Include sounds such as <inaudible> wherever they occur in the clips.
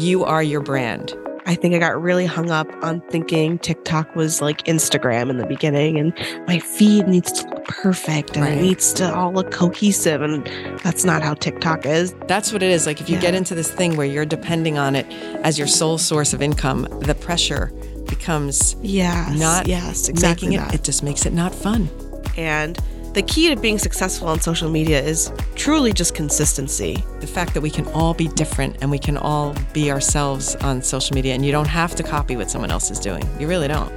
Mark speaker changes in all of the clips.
Speaker 1: you are your brand.
Speaker 2: I think I got really hung up on thinking TikTok was like Instagram in the beginning and my feed needs to look perfect and
Speaker 1: Right.
Speaker 2: it needs to all look cohesive. And that's not how TikTok is.
Speaker 1: That's what it is. Like if you
Speaker 2: Yeah.
Speaker 1: get into this thing where you're depending on it as your sole source of income, the pressure becomes
Speaker 2: Yes.
Speaker 1: not
Speaker 2: yes, exactly
Speaker 1: making it,
Speaker 2: that.
Speaker 1: it just makes it not fun.
Speaker 2: And the key to being successful on social media is truly just consistency.
Speaker 1: The fact that we can all be different and we can all be ourselves on social media and you don't have to copy what someone else is doing. You really don't.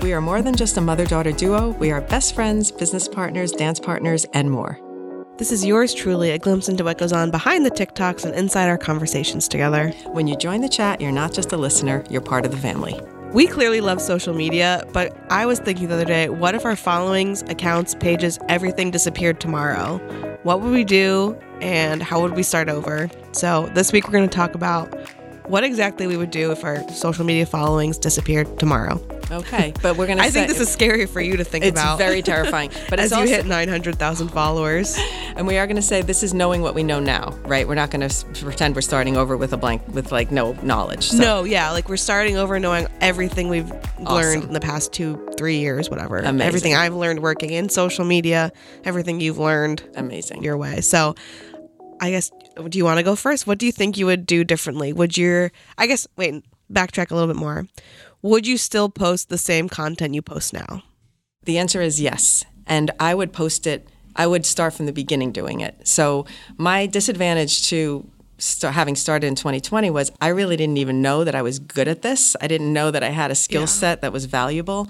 Speaker 1: We are more than just a mother daughter duo. We are best friends, business partners, dance partners, and more.
Speaker 2: This is yours truly, a glimpse into what goes on behind the TikToks and inside our conversations together.
Speaker 1: When you join the chat, you're not just a listener, you're part of the family.
Speaker 2: We clearly love social media, but I was thinking the other day, what if our followings, accounts, pages, everything disappeared tomorrow? What would we do and how would we start over? So, this week we're going to talk about what exactly we would do if our social media followings disappeared tomorrow.
Speaker 1: Okay, <laughs> but we're gonna.
Speaker 2: I think this is scary for you to think
Speaker 1: It's
Speaker 2: about.
Speaker 1: very <laughs> terrifying, but
Speaker 2: as
Speaker 1: it's
Speaker 2: you
Speaker 1: also,
Speaker 2: hit 900,000 followers.
Speaker 1: and we are going to say this is knowing what we know now, right? We're not going to pretend we're starting over with a blank, with like no knowledge. So.
Speaker 2: No, yeah, like we're starting over knowing everything we've learned in the past two, three years, whatever.
Speaker 1: Amazing.
Speaker 2: Everything I've learned working in social media, everything you've learned
Speaker 1: amazing.
Speaker 2: your way. So, I guess, do you want to go first? What do you think you would do differently? Would your, I guess, wait, backtrack a little bit more. Would you still post the same content you post now?
Speaker 1: The answer is yes. And I would post it, I would start from the beginning doing it. So my disadvantage to having started in 2020 was I really didn't even know that I was good at this. I didn't know that I had a skill
Speaker 2: Yeah.
Speaker 1: set that was valuable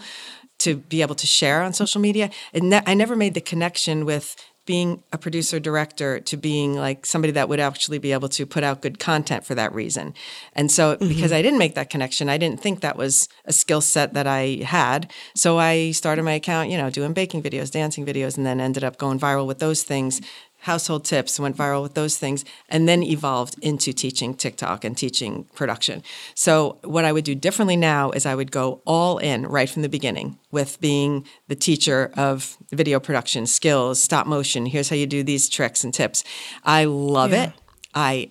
Speaker 1: to be able to share on social media. And ne- I never made the connection with being a producer director to being like somebody that would actually be able to put out good content for that reason. And so mm-hmm. because I didn't make that connection, I didn't think that was a skill set that I had. So I started my account, you know, doing baking videos, dancing videos, and then ended up going viral with those things. Household tips went viral with those things, and then evolved into teaching TikTok and teaching production. So, what I would do differently now is I would go all in right from the beginning with being the teacher of video production skills, stop motion. Here's how you do these tricks and tips. I love
Speaker 2: Yeah.
Speaker 1: it. I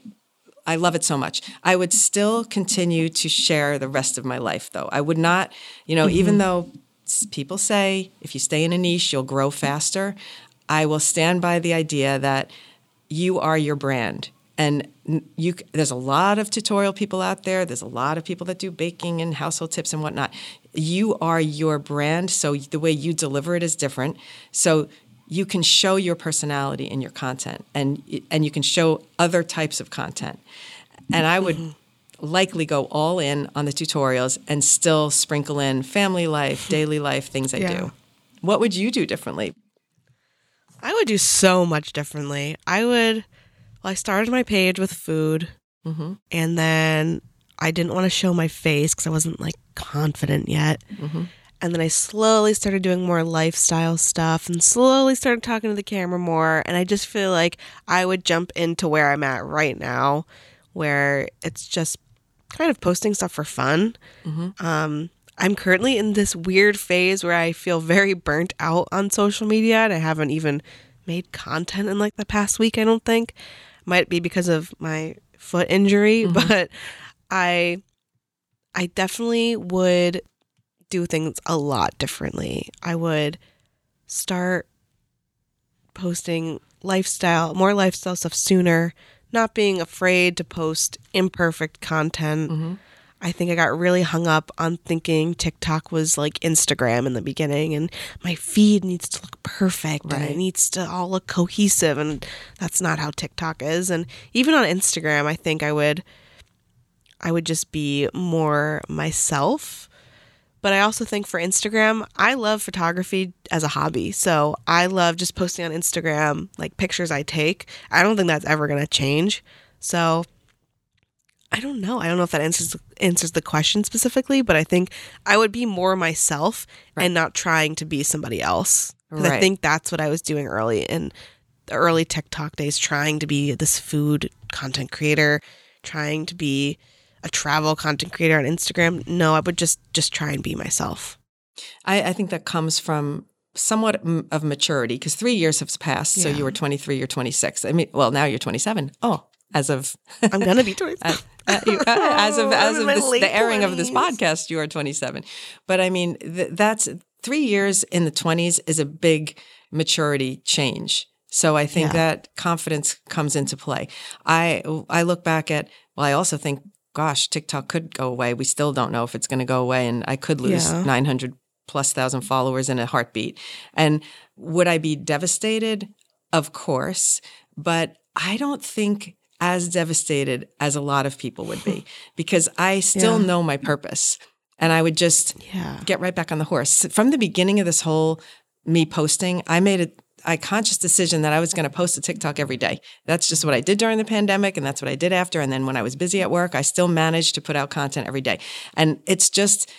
Speaker 1: I love it so much. I would still continue to share the rest of my life, though. I would not, you know, even mm-hmm. though people say if you stay in a niche, you'll grow faster, I will stand by the idea that you are your brand. And you, there's a lot of tutorial people out there. There's a lot of people that do baking and household tips and whatnot. You are your brand, so the way you deliver it is different. So you can show your personality in your content, and and you can show other types of content. And I would mm-hmm. likely go all in on the tutorials and still sprinkle in family life, <laughs> daily life, things I
Speaker 2: Yeah.
Speaker 1: do. What would you do differently?
Speaker 2: I would do so much differently. I would, well, I started my page with food,
Speaker 1: Mm-hmm.
Speaker 2: and then I didn't want to show my face because I wasn't like confident yet.
Speaker 1: Mm-hmm.
Speaker 2: And then I slowly started doing more lifestyle stuff and slowly started talking to the camera more. And I just feel like I would jump into where I'm at right now, where it's just kind of posting stuff for fun. Um, I'm currently in this weird phase where I feel very burnt out on social media and I haven't even made content in like the past week, I don't think. Might be because of my foot injury, mm-hmm. but I I definitely would do things a lot differently. I would start posting lifestyle, more lifestyle stuff sooner, not being afraid to post imperfect content. Mm-hmm. I think I got really hung up on thinking TikTok was like Instagram in the beginning and my feed needs to look perfect and it needs to all look cohesive and that's not how TikTok is. And even on Instagram, I think I would I would just be more myself. But I also think for Instagram, I love photography as a hobby. So I love just posting on Instagram like pictures I take. I don't think that's ever going to change. So I don't know. I don't know if that answers answers the question specifically, but I think I would be more myself and not trying to be somebody else. 'Cause I think that's what I was doing early in the early TikTok days, trying to be this food content creator, trying to be a travel content creator on Instagram. No, I would just just try and be myself.
Speaker 1: I, I think that comes from somewhat m- of maturity because three years have passed. So you were 23, you're 26. I mean, well, now you're 27. Oh, as of
Speaker 2: I'm gonna be 20. <laughs>
Speaker 1: uh, you- uh, as of as of this, the airing of this podcast, you are 27. But I mean, th- that's three years in the 20s is a big maturity change. So I think
Speaker 2: Yeah.
Speaker 1: that confidence comes into play. I I look back at well, I also think, gosh, TikTok could go away. We still don't know if it's going to go away, and I could lose
Speaker 2: Yeah.
Speaker 1: 900 plus thousand followers in a heartbeat. And would I be devastated? Of course, but I don't think as devastated as a lot of people would be <sighs> because I still
Speaker 2: Yeah.
Speaker 1: know my purpose. And I would just
Speaker 2: Yeah.
Speaker 1: get right back on the horse. From the beginning of this whole me posting, I made a, conscious decision that I was going to post a TikTok every day. That's just what I did during the pandemic, and that's what I did after. And then when I was busy at work, I still managed to put out content every day. And it's just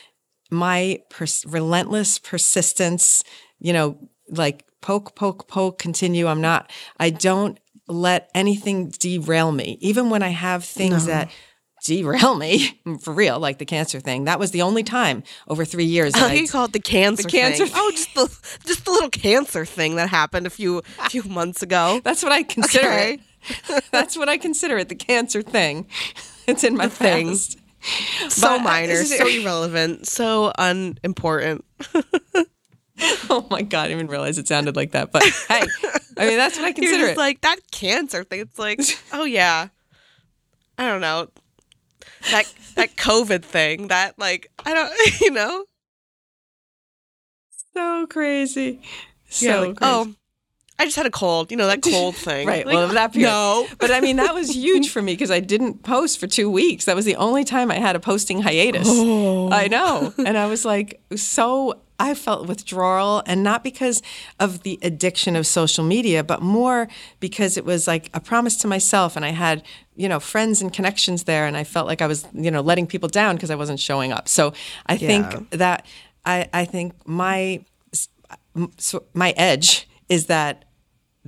Speaker 1: my pers- relentless persistence, you know, like poke, poke, poke, continue. I'm not, I don't let anything derail me. Even when I have things
Speaker 2: No.
Speaker 1: that derail me <laughs> for real, like the cancer thing. That was the only time over three years.
Speaker 2: I
Speaker 1: that
Speaker 2: like
Speaker 1: I-
Speaker 2: you call it the cancer,
Speaker 1: cancer
Speaker 2: thing. Oh, just the <laughs> just the little cancer thing that happened a few a few months ago. <laughs>
Speaker 1: that's what I consider
Speaker 2: Okay.
Speaker 1: it. That's what I consider it, the cancer thing. It's in my
Speaker 2: thing.
Speaker 1: past.
Speaker 2: So
Speaker 1: But uh,
Speaker 2: minor, so irrelevant, so unimportant. <laughs>
Speaker 1: Oh my God, I didn't even realize it sounded like that. But hey, I mean, that's what I <laughs>
Speaker 2: You're
Speaker 1: consider
Speaker 2: just
Speaker 1: it.
Speaker 2: like that cancer thing. It's like, <laughs> oh yeah, I don't know that that COVID thing. That like I don't, you know,
Speaker 1: so crazy. So
Speaker 2: yeah, like,
Speaker 1: crazy.
Speaker 2: oh, I just had a cold. You know that cold thing.
Speaker 1: Right.
Speaker 2: Like,
Speaker 1: well, that period.
Speaker 2: no.
Speaker 1: But I mean, that was huge for me because I didn't post for two weeks. That was the only time I had a posting hiatus.
Speaker 2: Oh.
Speaker 1: I know. And I was like, so I felt withdrawal and not because of the addiction of social media, but more because it was like a promise to myself. And I had, you know, friends and connections there. And I felt like I was, you know, letting people down because I wasn't showing up. So I
Speaker 2: Yeah.
Speaker 1: think that, I, I think my, so my edge is that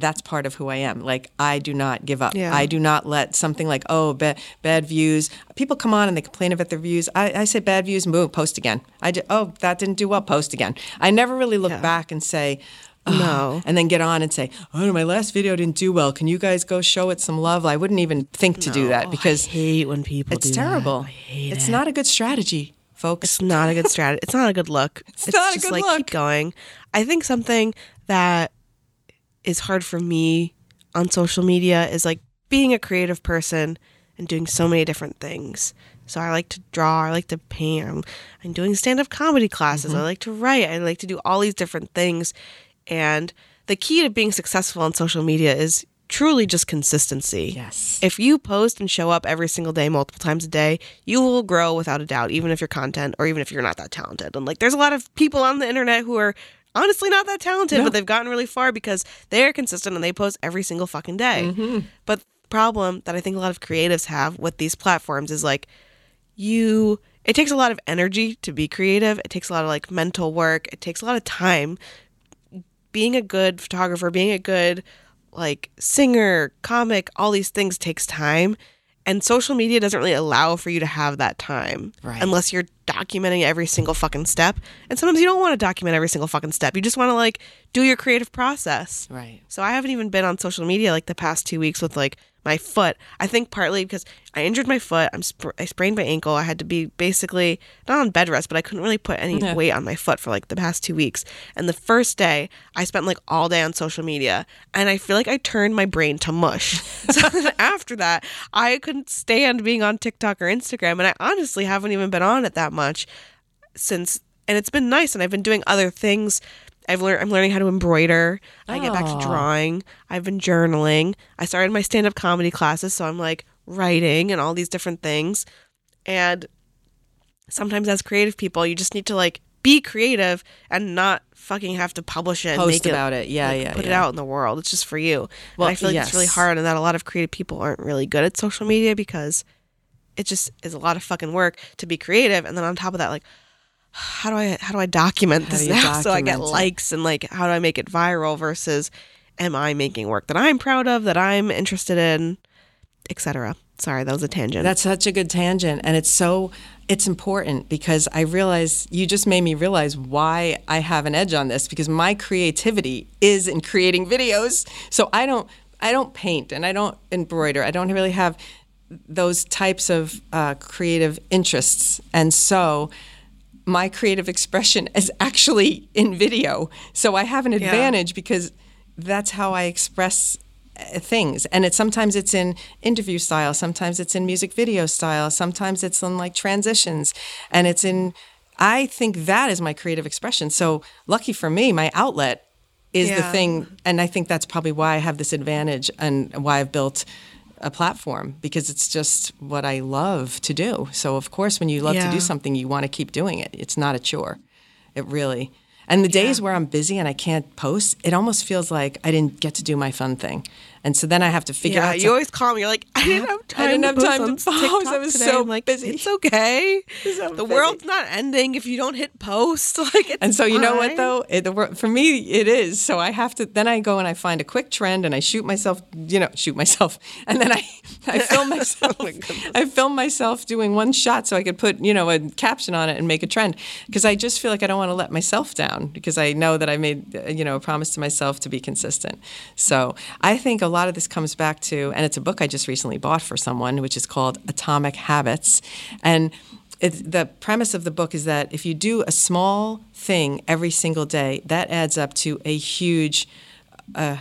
Speaker 1: that's part of who I am. Like I do not give up.
Speaker 2: Yeah.
Speaker 1: I do not let something like oh bad bad views. People come on and they complain about their views. I, I say bad views, move, post again. I do, oh that didn't do well, post again. I never really look
Speaker 2: Yeah.
Speaker 1: back and say. "Oh,"
Speaker 2: No.
Speaker 1: and then get on and say, "Oh, my last video didn't do well. Can you guys go show it some love?" I wouldn't even think to do
Speaker 2: Oh,
Speaker 1: that because
Speaker 2: I hate when people
Speaker 1: it's
Speaker 2: do
Speaker 1: terrible.
Speaker 2: I hate
Speaker 1: it's
Speaker 2: it.
Speaker 1: not a good strategy, folks.
Speaker 2: It's not a good strategy. It's not a good look. <laughs> It's,
Speaker 1: not a
Speaker 2: just
Speaker 1: good
Speaker 2: like
Speaker 1: look.
Speaker 2: keep going. I think something that is hard for me on social media is like being a creative person and doing so many different things. So I like to draw, I like to paint, I'm, I'm doing stand-up comedy classes,
Speaker 1: Mm-hmm.
Speaker 2: I like to write, I like to do all these different things. And the key to being successful on social media is truly just consistency.
Speaker 1: Yes.
Speaker 2: If you post and show up every single day, multiple times a day, you will grow without a doubt, even if your content or even if you're not that talented. And like, there's a lot of people on the internet who are honestly not that talented,
Speaker 1: No.
Speaker 2: but they've gotten really far because they're consistent and they post every single fucking day.
Speaker 1: Mm-hmm.
Speaker 2: But the problem that I think a lot of creatives have with these platforms is like, you, it takes a lot of energy to be creative. It takes a lot of like mental work. It takes a lot of time being a good photographer, being a good like singer, comic, all these things takes time. And social media doesn't really allow for you to have that time
Speaker 1: Right.
Speaker 2: unless you're documenting every single fucking step. And sometimes you don't want to document every single fucking step. You just want to like do your creative process.
Speaker 1: Right.
Speaker 2: So I haven't even been on social media like the past two weeks with like my foot. I think partly because I injured my foot. I'm sp- I sprained my ankle. I had to be basically not on bed rest, but I couldn't really put any weight on my foot for like the past two weeks. And the first day, I spent like all day on social media, and I feel like I turned my brain to mush. <laughs> <laughs> so after that, I couldn't stand being on TikTok or Instagram, and I honestly haven't even been on it that much since. And it's been nice, and I've been doing other things. I've learned. I'm learning how to embroider. I get back to drawing. I've been journaling. I started my stand-up comedy classes, so I'm like writing and all these different things. And sometimes as creative people, you just need to like be creative and not fucking have to publish it and
Speaker 1: Post
Speaker 2: make it,
Speaker 1: about it. Yeah,
Speaker 2: like,
Speaker 1: yeah.
Speaker 2: put it out in the world. It's just for you.
Speaker 1: Well,
Speaker 2: Well, I feel like it's really hard and that a lot of creative people aren't really good at social media because it just is a lot of fucking work to be creative. And then on top of that, like how do I how do I document
Speaker 1: How
Speaker 2: this
Speaker 1: do
Speaker 2: now <laughs> so I get
Speaker 1: it?
Speaker 2: likes and like how do I make it viral versus am I making work that I'm proud of, that I'm interested in, etc. Sorry, that was a tangent.
Speaker 1: That's such a good tangent. And it's so it's important because I realize you just made me realize why I have an edge on this because my creativity is in creating videos. So I don't I don't paint and I don't embroider. I don't really have those types of uh, creative interests, and so my creative expression is actually in video. So I have an advantage yeah. because that's how I express uh, things and it's sometimes it's in interview style sometimes it's in music video style sometimes it's in like transitions and it's in i think that is my creative expression so lucky for me my outlet is yeah. the thing and i think that's probably why i have this advantage and why i've built a platform because it's just what i love to do so of course when you love yeah. to do something you want to keep doing it it's not a chore it really and the days where I'm busy and I can't post, it almost feels like I didn't get to do my fun thing. And so then I have to figure
Speaker 2: yeah,
Speaker 1: out.
Speaker 2: Yeah, you always call me. You're like, I didn't have time. I didn't have to time to post. I was today. so I'm like, busy. It's okay. <laughs> So the busy. world's not ending if you don't hit post. <laughs> Like,
Speaker 1: and so
Speaker 2: fine.
Speaker 1: you know what though, it, the, for me it is. So I have to. Then I go and I find a quick trend and I shoot myself. You know, shoot myself, <laughs> and then I I film oh myself. oh I film myself doing one shot so I could put you know a caption on it and make a trend because I just feel like I don't want to let myself down because I know that I made uh, you know a promise to myself to be consistent. So I think a lot of this comes back back to, and it's a book I just recently bought for someone, which is called Atomic Habits. And it, the premise of the book is that if you do a small thing every single day, that adds up to a huge uh,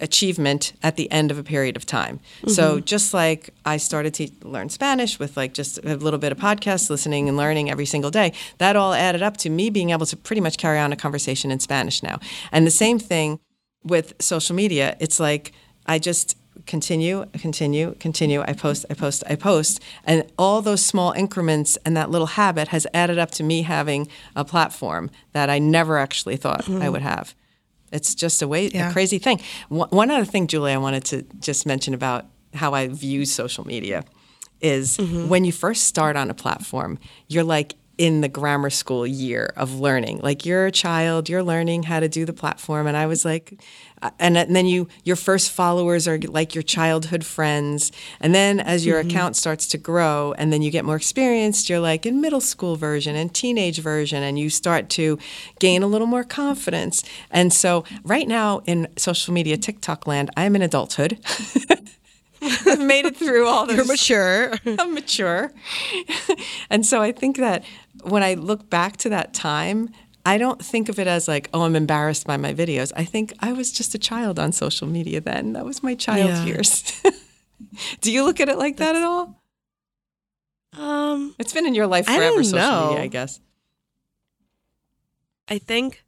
Speaker 1: achievement at the end of a period of time. Mm-hmm. So just like I started to learn Spanish with like just a little bit of podcast listening and learning every single day, that all added up to me being able to pretty much carry on a conversation in Spanish now. And the same thing with social media. It's like I just continue, continue, continue. I post, I post, I post. And all those small increments and that little habit has added up to me having a platform that I never actually thought mm-hmm. I would have. It's just a way, yeah. a crazy thing. One other thing, Juli, I wanted to just mention about how I view social media is mm-hmm. when you first start on a platform, you're like in the grammar school year of learning. Like you're a child, you're learning how to do the platform, and I was like, uh, and, then you your first followers are like your childhood friends, and then as your mm-hmm. account starts to grow, and then you get more experienced, you're like in middle school version and teenage version, and you start to gain a little more confidence. And so right now in social media TikTok land, I'm in adulthood. <laughs> I've made it through all this.
Speaker 2: You're mature.
Speaker 1: I'm mature. <laughs> and so I think that when I look back to that time, I don't think of it as like, oh, I'm embarrassed by my videos. I think I was just a child on social media then. That was my child yeah. years. <laughs> Do you look at it like That's, that at all? Um, it's been in your life forever, social know. media, I guess.
Speaker 2: I think,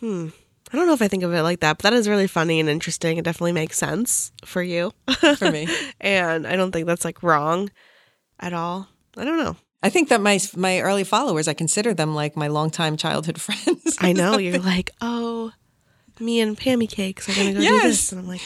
Speaker 2: hmm, I don't know if I think of it like that, but that is really funny and interesting. It definitely makes sense for you.
Speaker 1: For me. <laughs>
Speaker 2: and I don't think that's like wrong at all. I don't know.
Speaker 1: I think that my my early followers, I consider them like my longtime childhood <laughs> friends.
Speaker 2: I know you're like, oh, me and Pammy Cakes are gonna go yes. do this, and I'm like,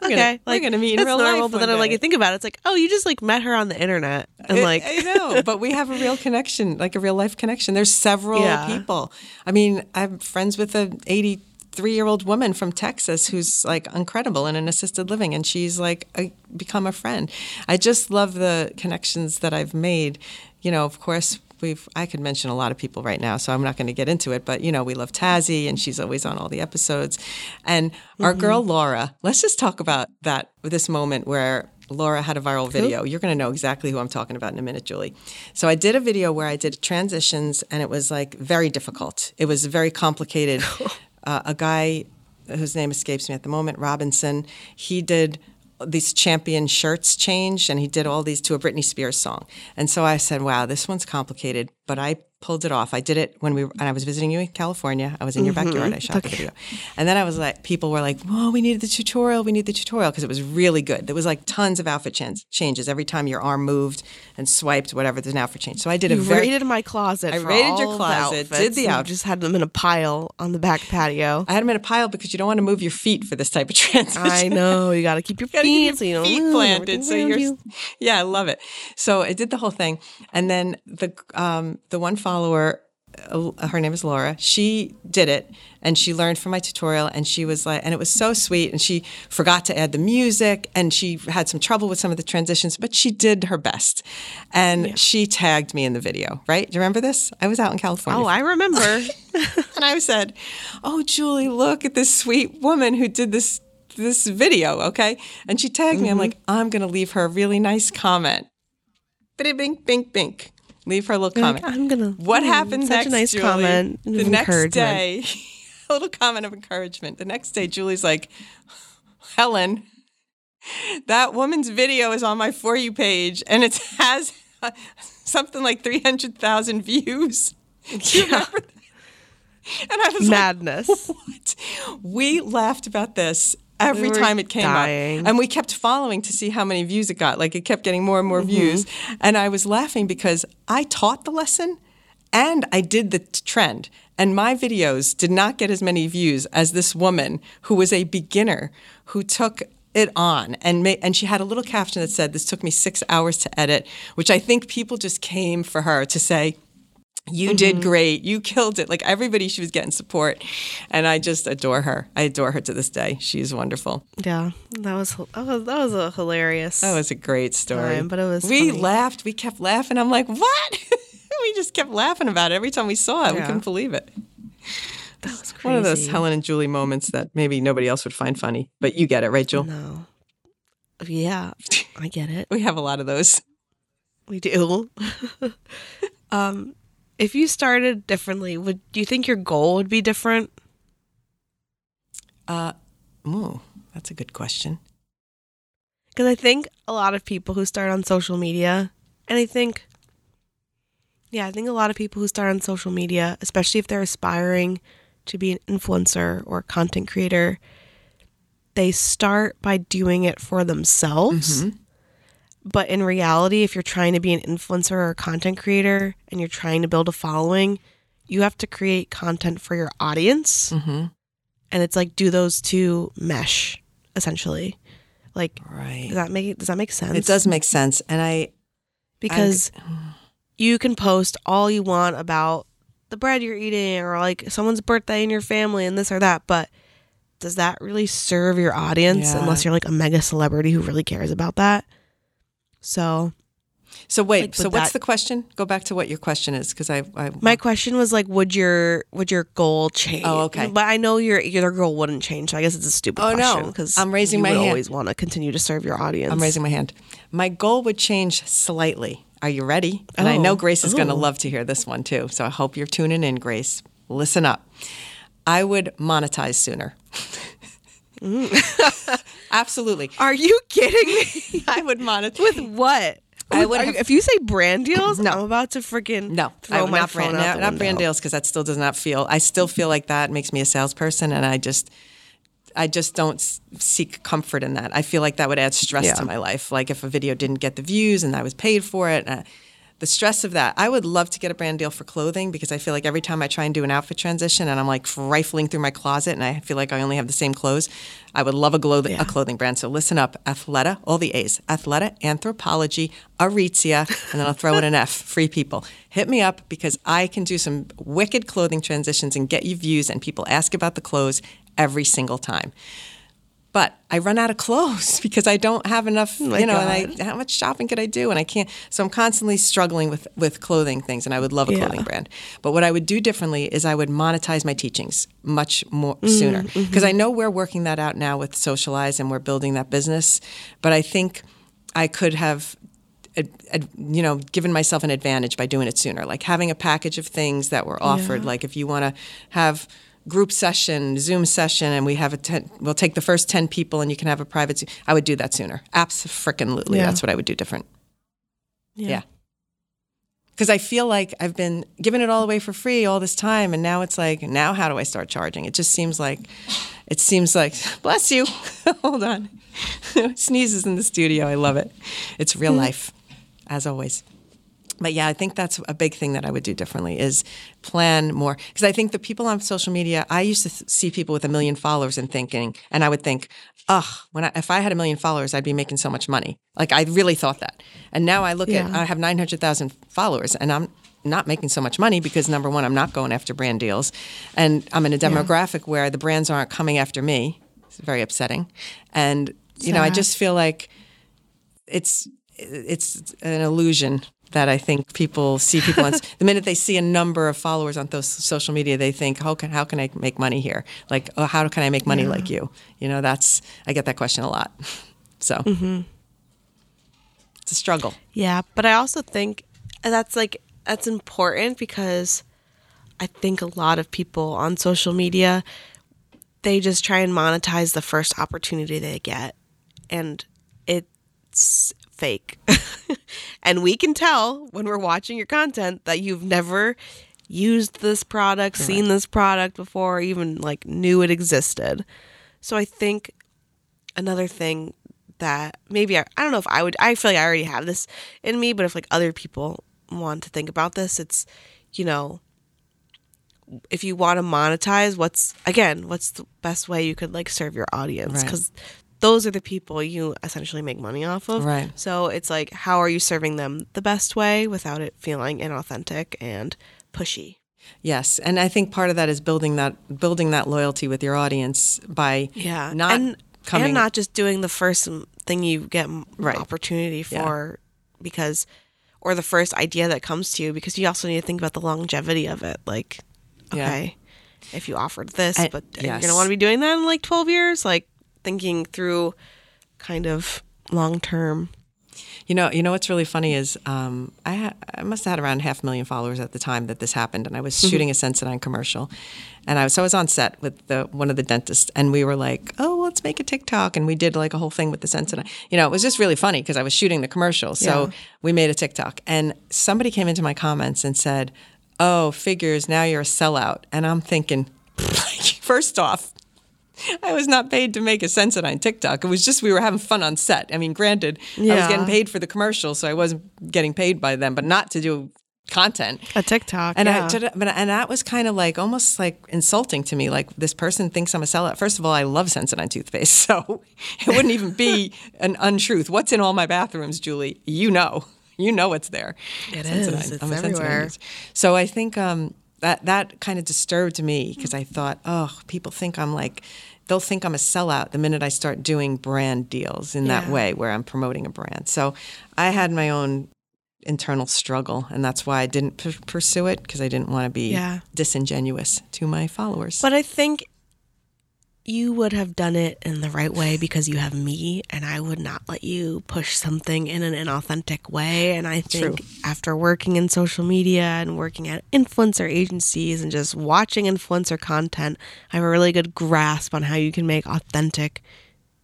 Speaker 2: okay, we're gonna,
Speaker 1: like we're gonna meet in real normal, life.
Speaker 2: But then I'm like, I think about it, it's like, oh, you just like met her on the internet, and like,
Speaker 1: I, I know, <laughs> but we have a real connection, like a real life connection. There's several yeah. people. I mean, I'm friends with a 80 three year old woman from Texas who's like incredible in an assisted living, and she's like a, become a friend. I just love the connections that I've made. You know, of course, we've I could mention a lot of people right now, so I'm not going to get into it. But you know, we love Tazzy, and she's always on all the episodes. And mm-hmm. our girl Laura. Let's just talk about that this moment where Laura had a viral video. You're going to know exactly who I'm talking about in a minute, Juli. So I did a video where I did transitions, and it was like very difficult. It was very complicated <laughs> uh, a guy whose name escapes me at the moment, Robinson. He did these champion shirts changed and he did all these to a Britney Spears song. And so I said, wow, this one's complicated, but I pulled it off. I did it when we and I was visiting you in California. I was in your mm-hmm. backyard. I shot okay. the video, and then I was like, people were like, "Oh, we needed the tutorial. We need the tutorial because it was really good. There was like tons of outfit ch- changes every time your arm moved and swiped, whatever. There's an outfit change. So I did
Speaker 2: you
Speaker 1: a very
Speaker 2: raided my closet.
Speaker 1: I raided your closet.
Speaker 2: Did the outfit. Just had them in a pile on the back patio.
Speaker 1: I had them in a pile because you don't want to move your feet for this type of <laughs> transition. I
Speaker 2: know you got to keep your <laughs> feet, keep your so you feet planted. So you're, you.
Speaker 1: yeah, I love it. So I did the whole thing, and then the um, the one follower uh, her name is Laura. She did it and she learned from my tutorial and she was like and it was so sweet and she forgot to add the music and she had some trouble with some of the transitions but she did her best. And she tagged me in the video, right? Do you remember this? I was out in California.
Speaker 2: Oh, I remember. <laughs> <laughs>
Speaker 1: and I said, "Oh, Juli, look at this sweet woman who did this this video, okay?" And she tagged me. I'm like, "I'm going to leave her a really nice comment." Bing, bing, bing, bing. Leave her a little comment.
Speaker 2: I'm gonna.
Speaker 1: What
Speaker 2: mm,
Speaker 1: happened
Speaker 2: such
Speaker 1: next,
Speaker 2: a nice
Speaker 1: Juli?
Speaker 2: comment.
Speaker 1: The next day, <laughs> a little comment of encouragement. The next day, Juli's like, Helen, that woman's video is on my For You page and it has <laughs> something like 300,000 views. Do you remember that? And I was like,
Speaker 2: Madness. <laughs>
Speaker 1: what? We laughed about this every
Speaker 2: We
Speaker 1: time it came
Speaker 2: dying.
Speaker 1: up. And we kept following to see how many views it got. Like it kept getting more and more
Speaker 2: Mm-hmm.
Speaker 1: views. And I was laughing because I taught the lesson and I did the t- trend. And my videos did not get as many views as this woman who was a beginner who took it on and ma- and she had a little caption that said this took me 6 hours to edit, which I think people just came for her to say you
Speaker 2: Mm-hmm.
Speaker 1: did great. You killed it. Like everybody, she was getting support. And I just adore her. I adore her to this day. She's wonderful.
Speaker 2: yeah, that was that was that was a hilarious.
Speaker 1: That was a great story.
Speaker 2: Time, but it was
Speaker 1: We
Speaker 2: funny.
Speaker 1: laughed. We kept laughing. I'm like, what? <laughs> we just kept laughing about it every time we saw it. We couldn't believe it.
Speaker 2: that was crazy.
Speaker 1: One of those Helen and Juli moments that maybe nobody else would find funny. But you get it, right, Jewel?
Speaker 2: No. Yeah, I get it. <laughs>
Speaker 1: We have a lot of those.
Speaker 2: We do. <laughs> um, if you started differently, would do you think your goal would be different?
Speaker 1: Uh, ooh, that's a good question.
Speaker 2: Because I think a lot of people who start on social media, and I think, yeah, I think a lot of people who start on social media, especially if they're aspiring to be an influencer or content creator, they start by doing it for themselves.
Speaker 1: Mm-hmm.
Speaker 2: But in reality, if you're trying to be an influencer or a content creator and you're trying to build a following, you have to create content for your audience.
Speaker 1: Mm-hmm.
Speaker 2: And it's like, do those two mesh essentially? Like,
Speaker 1: Right.
Speaker 2: does that make does that make sense?
Speaker 1: It does make sense. And I,
Speaker 2: because you can post all you want about the bread you're eating or like someone's birthday in your family and this or that, but does that really serve your audience
Speaker 1: Yeah.
Speaker 2: unless you're like a mega celebrity who really cares about that? So
Speaker 1: so wait,
Speaker 2: Like,
Speaker 1: so what's
Speaker 2: that-
Speaker 1: the question? Go back to what your question is because I, I,
Speaker 2: my question was like, would your would your goal change?
Speaker 1: Oh, okay.
Speaker 2: But I know your your goal wouldn't change, so I guess it's a stupid
Speaker 1: Oh, no.
Speaker 2: question because
Speaker 1: I'm raising
Speaker 2: you
Speaker 1: my hand.
Speaker 2: always want to continue to serve your audience.
Speaker 1: I'm raising my hand. My goal would change slightly. Are you ready? And I know
Speaker 2: Oh.
Speaker 1: Grace is going to
Speaker 2: Oh.
Speaker 1: love to hear this one too. So I hope you're tuning in, Grace. Listen up. I would monetize sooner. Mm. <laughs> Absolutely.
Speaker 2: Are you kidding me? <laughs>
Speaker 1: I would monetize.
Speaker 2: With what?
Speaker 1: I would have-
Speaker 2: you- if you say brand deals,
Speaker 1: No.
Speaker 2: I'm about to freaking
Speaker 1: No, I
Speaker 2: throw
Speaker 1: would
Speaker 2: my
Speaker 1: not brand, not, not brand deals because that still does not feel. I still feel like that makes me a salesperson, and I just, I just don't seek comfort in that. I feel like that would add stress
Speaker 2: Yeah.
Speaker 1: to my life. Like if a video didn't get the views and I was paid for it, uh, the stress of that. I would love to get a brand deal for clothing because I feel like every time I try and do an outfit transition and I'm like rifling through my closet and I feel like I only have the same clothes, I would love a, glo- a clothing brand. So listen up, Athleta, all the A's, Athleta, Anthropologie, Aritzia, and then I'll throw in an F, <laughs> free people. Hit me up because I can do some wicked clothing transitions and get you views and people ask about the clothes every single time. But I run out of clothes <laughs> because I don't have enough,
Speaker 2: my
Speaker 1: you know, and I how much shopping could I do? And I can't. So I'm constantly struggling with with clothing things, and I would love a
Speaker 2: Yeah.
Speaker 1: clothing brand. But what I would do differently is I would monetize my teachings much more
Speaker 2: Mm-hmm,
Speaker 1: sooner because I know we're working that out now with Socialize and we're building that business. But I think I could have. You know, given myself an advantage by doing it sooner, like having a package of things that were offered. Like if you want to have group session, Zoom session, and we have a ten, we'll take the first ten people, and you can have a private. Zoom. I would do that sooner. Absolutely,
Speaker 2: Yeah.
Speaker 1: that's what I would do different. Yeah. Because I feel like I've been giving it all away for free all this time, and now it's like, now how do I start charging? It just seems like, it seems like, <laughs> bless you. <laughs> Hold on, <laughs> sneezes in the studio. I love it. It's real hmm. life, as always. But yeah, I think that's a big thing that I would do differently is plan more. Because I think the people on social media, I used to th- see people with a million followers and thinking, and I would think, ugh, when I, if I had a million followers, I'd be making so much money. Like I really thought that. And now I look
Speaker 2: Yeah.
Speaker 1: at, I have 900,000 followers and I'm not making so much money because number one, I'm not going after brand deals, and I'm in a demographic where the brands aren't coming after me. It's very upsetting, and you know, I just feel like it's it's an illusion that I think people see people on <laughs> the minute they see a number of followers on those social media, they think, how can how can I make money here? Like, oh, how can I make money like you? You know, that's I get that question a lot. <laughs> So mm-hmm. it's a struggle.
Speaker 2: Yeah, but I also think that's like that's important because I think a lot of people on social media they just try and monetize the first opportunity they get and it's fake. <laughs> and we can tell when we're watching your content that you've never used this product, seen this product before, even like knew it existed. So I think another thing that maybe I, I don't know if I would I feel like I already have this in me, but if like other people want to think about this, it's you know if you want to monetize, what's again, what's the best way you could like serve your audience
Speaker 1: Right.
Speaker 2: Those are the people you essentially make money off of.
Speaker 1: Right.
Speaker 2: So it's like how are you serving them the best way without it feeling inauthentic and pushy.
Speaker 1: Yes, and I think part of that is building that building that loyalty with your audience by
Speaker 2: Yeah,
Speaker 1: not
Speaker 2: and
Speaker 1: coming
Speaker 2: and not just doing the first thing you get
Speaker 1: Right.
Speaker 2: opportunity
Speaker 1: Yeah.
Speaker 2: for because or the first idea that comes to you because you also need to think about the longevity of it. Like,
Speaker 1: Yeah.
Speaker 2: okay, if you offered this,
Speaker 1: I-
Speaker 2: but
Speaker 1: yes.
Speaker 2: you gonna want to be doing that in like twelve years? Like thinking through kind of long term.
Speaker 1: You know, you know what's really funny is um, I ha- I must have had around half a million followers at the time that this happened, and I was
Speaker 2: Mm-hmm.
Speaker 1: shooting a Sensodyne commercial, and I was so I was on set with the one of the dentists, and we were like, oh, let's make a TikTok, and we did like a whole thing with the Sensodyne. You know, it was just really funny because I was shooting the commercial, so
Speaker 2: Yeah.
Speaker 1: we made a TikTok, and somebody came into my comments and said, oh, figures, now you're a sellout, and I'm thinking, <laughs> first off. I was not paid to make a Sensodyne TikTok. It was just we were having fun on set. I mean, granted, I was getting paid for the commercial, so I wasn't getting paid by them, but not to do content.
Speaker 2: A TikTok,
Speaker 1: And
Speaker 2: yeah.
Speaker 1: I but and that was kind of like almost like insulting to me. Like this person thinks I'm a sellout. First of all, I love Sensodyne toothpaste, <laughs> so it wouldn't even be an untruth. What's in all my bathrooms, Juli? You know, you know it's there.
Speaker 2: It
Speaker 1: Sensodyne.
Speaker 2: is. It's
Speaker 1: I'm
Speaker 2: everywhere.
Speaker 1: So I think um, that that kind of disturbed me because I thought, oh, people think I'm like. They'll think I'm a sellout the minute I start doing brand deals in that
Speaker 2: Yeah.
Speaker 1: way where I'm promoting a brand. So I had my own internal struggle, and that's why I didn't p- pursue it because I didn't want to be
Speaker 2: Yeah.
Speaker 1: disingenuous to my followers.
Speaker 2: But I think you would have done it in the right way because you have me, and I would not let you push something in an inauthentic way. And I think
Speaker 1: True.
Speaker 2: after working in social media and working at influencer agencies and just watching influencer content, I have a really good grasp on how you can make authentic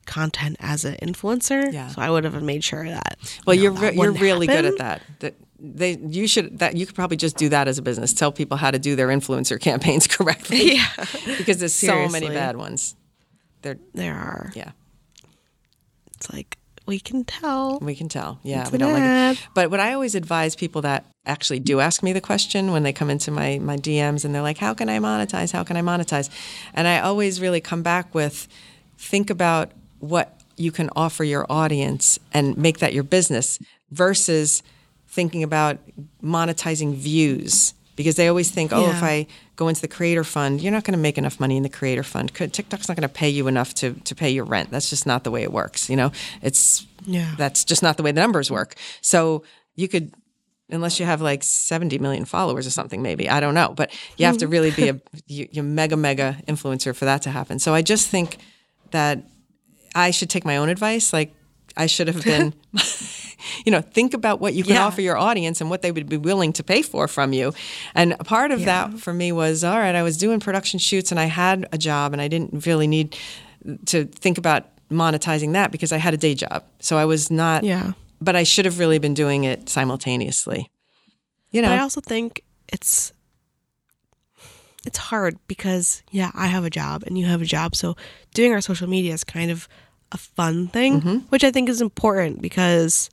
Speaker 2: content as an influencer.
Speaker 1: Yeah.
Speaker 2: So I would have made sure of that.
Speaker 1: well,
Speaker 2: you
Speaker 1: you're
Speaker 2: know,
Speaker 1: re- you're really good at that. That they you should that you could probably just do that as a business. Tell people how to do their influencer <laughs> campaigns correctly.
Speaker 2: Yeah.
Speaker 1: because there's so many bad ones. They're
Speaker 2: There are.
Speaker 1: yeah.
Speaker 2: It's like we can tell.
Speaker 1: We can tell. Yeah,
Speaker 2: It's
Speaker 1: we don't like it. But what I always advise people that actually do ask me the question when they come into my my DMs and they're like, "How can I monetize? How can I monetize?" And I always really come back with think about what you can offer your audience and make that your business versus thinking about monetizing views because they always think, "Oh, if I go into the creator fund, you're not going to make enough money in the creator fund. TikTok's not going to pay you enough to to pay your rent. That's just not the way it works. You know, it's
Speaker 2: Yeah.
Speaker 1: that's just not the way the numbers work. So you could, unless you have like 70 million followers or something, maybe I don't know, but you have to really be a <laughs> you, you mega mega influencer for that to happen. So I just think that I should take my own advice. Like I should have been, <laughs> you know, think about what you can
Speaker 2: Yeah.
Speaker 1: offer your audience and what they would be willing to pay for from you. And part of that for me was all right. I was doing production shoots and I had a job and I didn't really need to think about monetizing that because I had a day job. So I was not.
Speaker 2: Yeah.
Speaker 1: But I should have really been doing it simultaneously. You know.
Speaker 2: But I also think it's it's hard because yeah, I have a job and you have a job, so doing our social media is kind of a fun thing,
Speaker 1: Mm-hmm.
Speaker 2: which I think is important because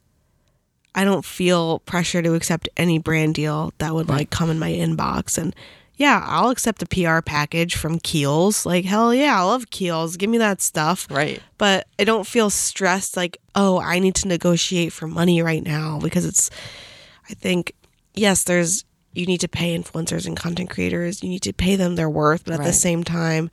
Speaker 2: I don't feel pressure to accept any brand deal that would like come in my inbox and yeah, I'll accept a PR package from Kiehl's. Like hell yeah, I love Kiehl's. Give me that stuff.
Speaker 1: right.
Speaker 2: But I don't feel stressed like, oh, I need to negotiate for money right now because it's I think yes, there's you need to pay influencers and content creators. You need to pay them their worth, but at the same time,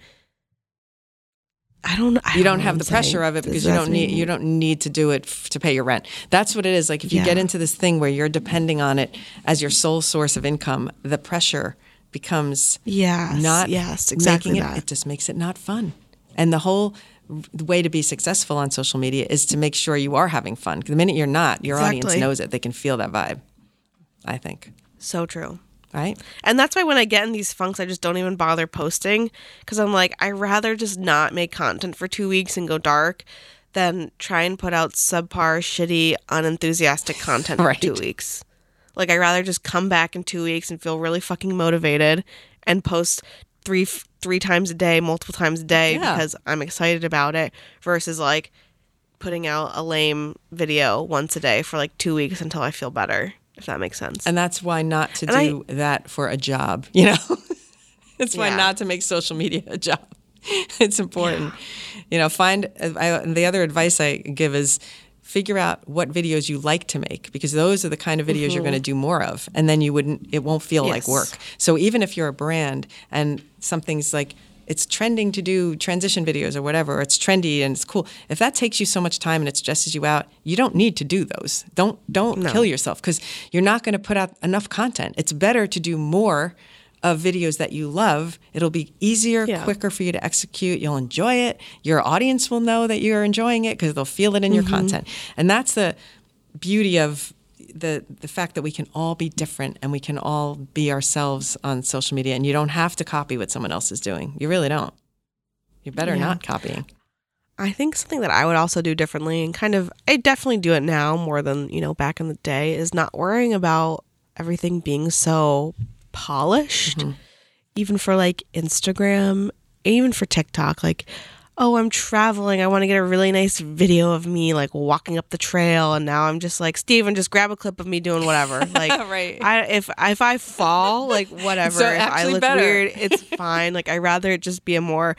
Speaker 2: I don't. I
Speaker 1: you don't
Speaker 2: know
Speaker 1: have the pressure of it because you don't need
Speaker 2: mean-
Speaker 1: you don't need to do it f- to pay your rent. That's what it is. Like if you get into this thing where you're depending on it as your sole source of income, the pressure becomes
Speaker 2: Yes.
Speaker 1: not
Speaker 2: yes. Exactly
Speaker 1: it,
Speaker 2: that.
Speaker 1: It just makes it not fun. And the whole way to be successful on social media is to make sure you are having fun. the minute you're not, your audience knows it. They can feel that vibe. I think.
Speaker 2: so true.
Speaker 1: Right?
Speaker 2: And that's why when I get in these funks, I just don't even bother posting because I'm like, I rather just not make content for two weeks and go dark than try and put out subpar, shitty, unenthusiastic content <laughs>
Speaker 1: Right.
Speaker 2: for two weeks. Like, I rather just come back in two weeks and feel really fucking motivated and post three three times a day, multiple times a day
Speaker 1: Yeah.
Speaker 2: because I'm excited about it versus like putting out a lame video once a day for like two weeks until I feel better. If that makes sense.
Speaker 1: And that's why not to
Speaker 2: And I-
Speaker 1: do that for a job, <laughs> you know? it's why
Speaker 2: Yeah.
Speaker 1: not to make social media a job. <laughs> it's important. You know, find I, the other advice I give is figure out what videos you like to make because those are the kind of videos you're going to do more of and then you wouldn't it won't feel like
Speaker 2: Mm-hmm.
Speaker 1: Work. So even if you're a brand and something's like it's trending to do transition videos or whatever, or it's trendy and it's cool. If that takes you so much time and it stresses you out, you don't need to do those. Don't don't kill yourself because you're not going to put out enough content. It's better to do more of videos that you love. It'll be easier,
Speaker 2: Yeah.
Speaker 1: quicker for you to execute. You'll enjoy it. Your audience will know that you're enjoying it because they'll feel it in your mm-hmm. content. And that's the beauty of the the fact that we can all be different and we can all be ourselves on social media and you don't have to copy what someone else is doing. You really don't. You're better
Speaker 2: Yeah.
Speaker 1: not copying.
Speaker 2: I think something that I would also do differently and kind of I definitely do it now more than, you know, back in the day is not worrying about everything being so polished. Mm-hmm. Even for like Instagram, even for TikTok, like oh, I'm traveling. I want to get a really nice video of me like walking up the trail and now I'm just like, Steven, just grab a clip of me doing whatever. <laughs> Like
Speaker 1: Right.
Speaker 2: I if if I fall, like <laughs> whatever.
Speaker 1: So
Speaker 2: if I look
Speaker 1: better.
Speaker 2: weird, it's fine. Like I'd rather it just be a more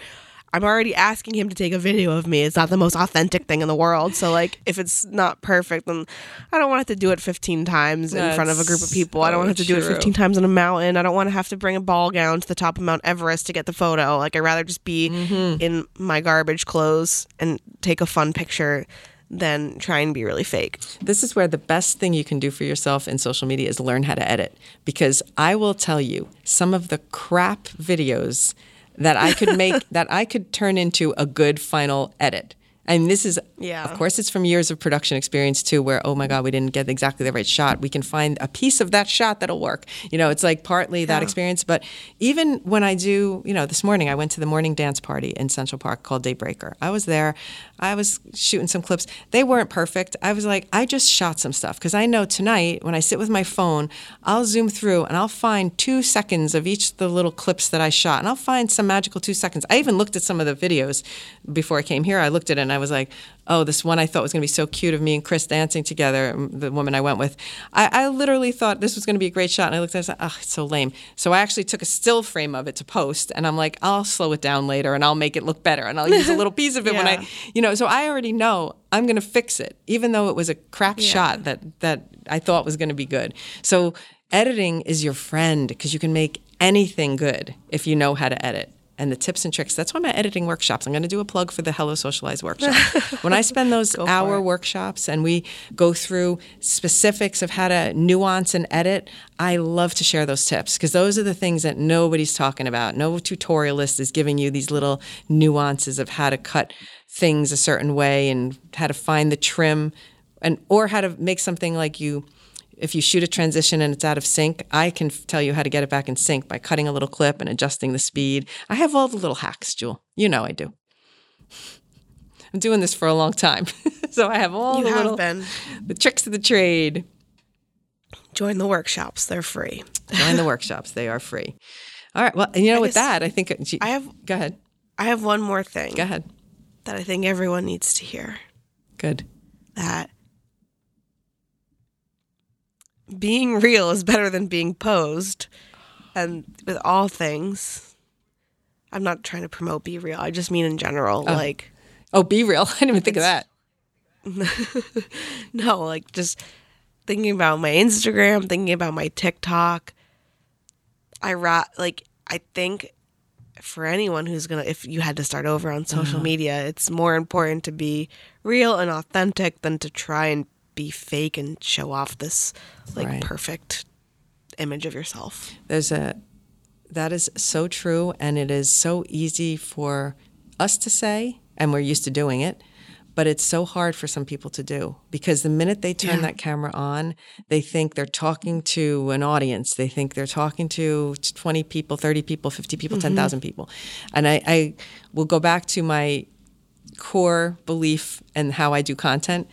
Speaker 2: I'm already asking him to take a video of me. It's not the most authentic thing in the world. So like if it's not perfect, then I don't want to have to do it 15 times in front of a group of
Speaker 1: That's
Speaker 2: people. I don't want to have to do it
Speaker 1: so
Speaker 2: 15 times on a mountain. I don't want to have to bring a ball gown to the top of Mount Everest to get the photo. Like I'd rather just be
Speaker 1: Mm-hmm.
Speaker 2: in my garbage clothes and take a fun picture than try and be really fake.
Speaker 1: This is where the best thing you can do for yourself in social media is learn how to edit. Because I will tell you, some of the crap videos that I could <laughs> make, that I could turn into a good final edit. And this is,
Speaker 2: Yeah.
Speaker 1: of course, it's from years of production experience too, where, oh my God, we didn't get exactly the right shot. We can find a piece of that shot that'll work. You know, it's like partly that experience. But even when I do, you know, this morning I went to the morning dance party in Central Park called Daybreaker. I was there. I was shooting some clips. They weren't perfect. I was like, I just shot some stuff because I know tonight when I sit with my phone, I'll zoom through and I'll find two seconds of each of the little clips that I shot, and I'll find some magical two seconds. I even looked at some of the videos before I came here. I looked at it and I was like, oh, this one I thought was going to be so cute of me and Chris dancing together, um, the woman I went with. I, I literally thought this was going to be a great shot, and I looked at it and I was like, oh, it's so lame. So I actually took a still frame of it to post, and I'm like, I'll slow it down later and I'll make it look better, and I'll use a little piece of it when I, <laughs> you know. So I already know I'm going to fix it, even though it was a crap shot that that I thought was going to be good. So editing is your friend because you can make anything good if you know how to edit. And the tips and tricks. That's why my editing workshops. I'm going to do a plug for the Hello Socialize workshop. <laughs> when I spend those hour workshops and we go through specifics of how to nuance and edit, I love to share those tips because those are the things that nobody's talking about. No tutorialist is giving you these little nuances of how to cut things a certain way and how to find the trim and or how to make something like you if you shoot a transition and it's out of sync, I can tell you how to get it back in sync by cutting a little clip and adjusting the speed. I have all the little hacks, Jewel. You know I do. <laughs> I'm doing this for a long time. <laughs> so I have all
Speaker 2: You
Speaker 1: the
Speaker 2: have
Speaker 1: little
Speaker 2: been.
Speaker 1: the tricks of the trade.
Speaker 2: Join the workshops. They're free.
Speaker 1: Join the <laughs> workshops. They are free. All right. Well, and you know, with that, I think uh, it-
Speaker 2: I have
Speaker 1: Go ahead.
Speaker 2: I have one more thing
Speaker 1: Go ahead.
Speaker 2: that I think everyone needs to hear.
Speaker 1: Good.
Speaker 2: That being real is better than being posed. And with all things, I'm not trying to promote BeReal. I just mean in general, like
Speaker 1: Oh, BeReal. <laughs> I didn't even think of that. <laughs>
Speaker 2: no, like just thinking about my Instagram, thinking about my TikTok, I ra- like I think for anyone who's gonna if you had to start over on social
Speaker 1: Uh-huh.
Speaker 2: media, it's more important to be real and authentic than to try and be fake and show off this like
Speaker 1: Right.
Speaker 2: perfect image of yourself.
Speaker 1: There's a that is so true and it is so easy for us to say and we're used to doing it but it's so hard for some people to do because the minute they turn
Speaker 2: Yeah.
Speaker 1: that camera on they think they're talking to an audience they think they're talking to 20 people 30 people 50 people 10,000 mm-hmm. people and I, I will go back to my core belief and how I do content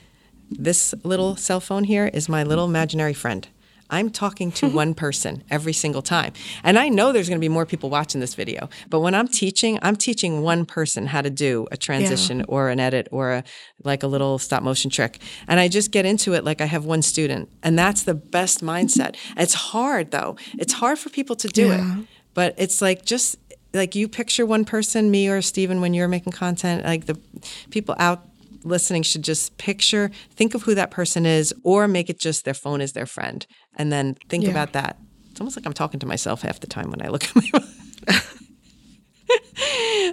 Speaker 1: this little cell phone here is my little imaginary friend. I'm talking to <laughs> one person every single time. And I know there's going to be more people watching this video, but when I'm teaching, I'm teaching one person how to do a transition or an edit or a like a little stop motion trick. And I just get into it like I have one student. And that's the best mindset. It's hard though. It's hard for people to do
Speaker 2: Yeah.
Speaker 1: it. But it's like just like you picture one person, me or Steven, when you're making content, like the people out listening should just picture, think of who that person is, or make it just their phone is their friend. And then think
Speaker 2: Yeah.
Speaker 1: about that. It's almost like I'm talking to myself half the time when I look at my phone. <laughs>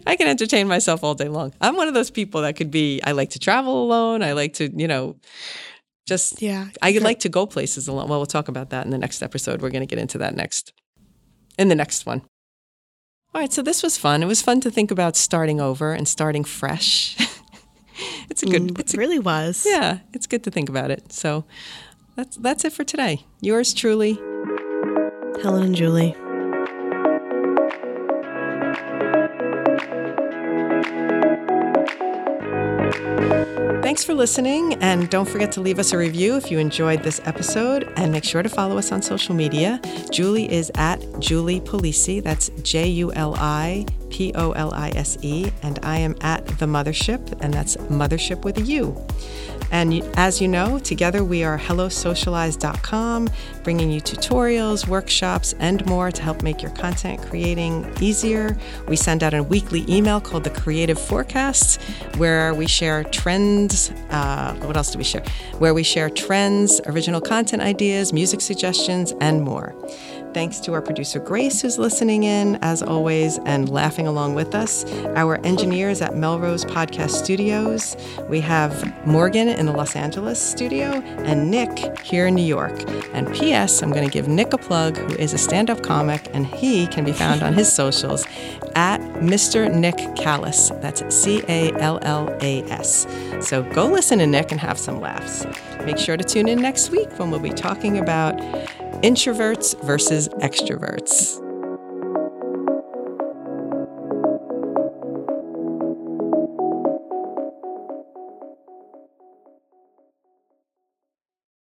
Speaker 1: I can entertain myself all day long. I'm one of those people that could be, I like to travel alone. I like to, you know, just,
Speaker 2: Yeah.
Speaker 1: I like to go places alone. Well, we'll talk about that in the next episode. We're going to get into that next, in the next one. All right. So this was fun. It was fun to think about starting over and starting fresh. <laughs> <laughs> it's a good, mm, it's
Speaker 2: It really was.
Speaker 1: yeah, it's good to think about it. So that's that's it for today. Yours truly,
Speaker 2: Helen and Juli.
Speaker 1: Thanks for listening, and don't forget to leave us a review if you enjoyed this episode, and make sure to follow us on social media. Juli is at Juli Polise. That's J U L I P O L I S E, and I am at the Muthership, and that's Muthership with a U. And as you know, together we are HelloSocialize.com, bringing you tutorials, workshops, and more to help make your content creating easier. We send out a weekly email called the Creative Forecast, where we share trends. Uh, what else do we share? Where we share trends, original content ideas, music suggestions, and more. Thanks to our producer Grace, who's listening in as always and laughing along with us. Our engineers at Melrose Podcast Studios. We have Morgan in the Los Angeles studio and Nick here in New York. And P.S., I'm going to give Nick a plug, who is a stand up comic, and he can be found on his <laughs> socials at Mr. Nick Callas. That's C A L L A S. So go listen to Nick and have some laughs. Make sure to tune in next week when we'll be talking about introverts extroverts.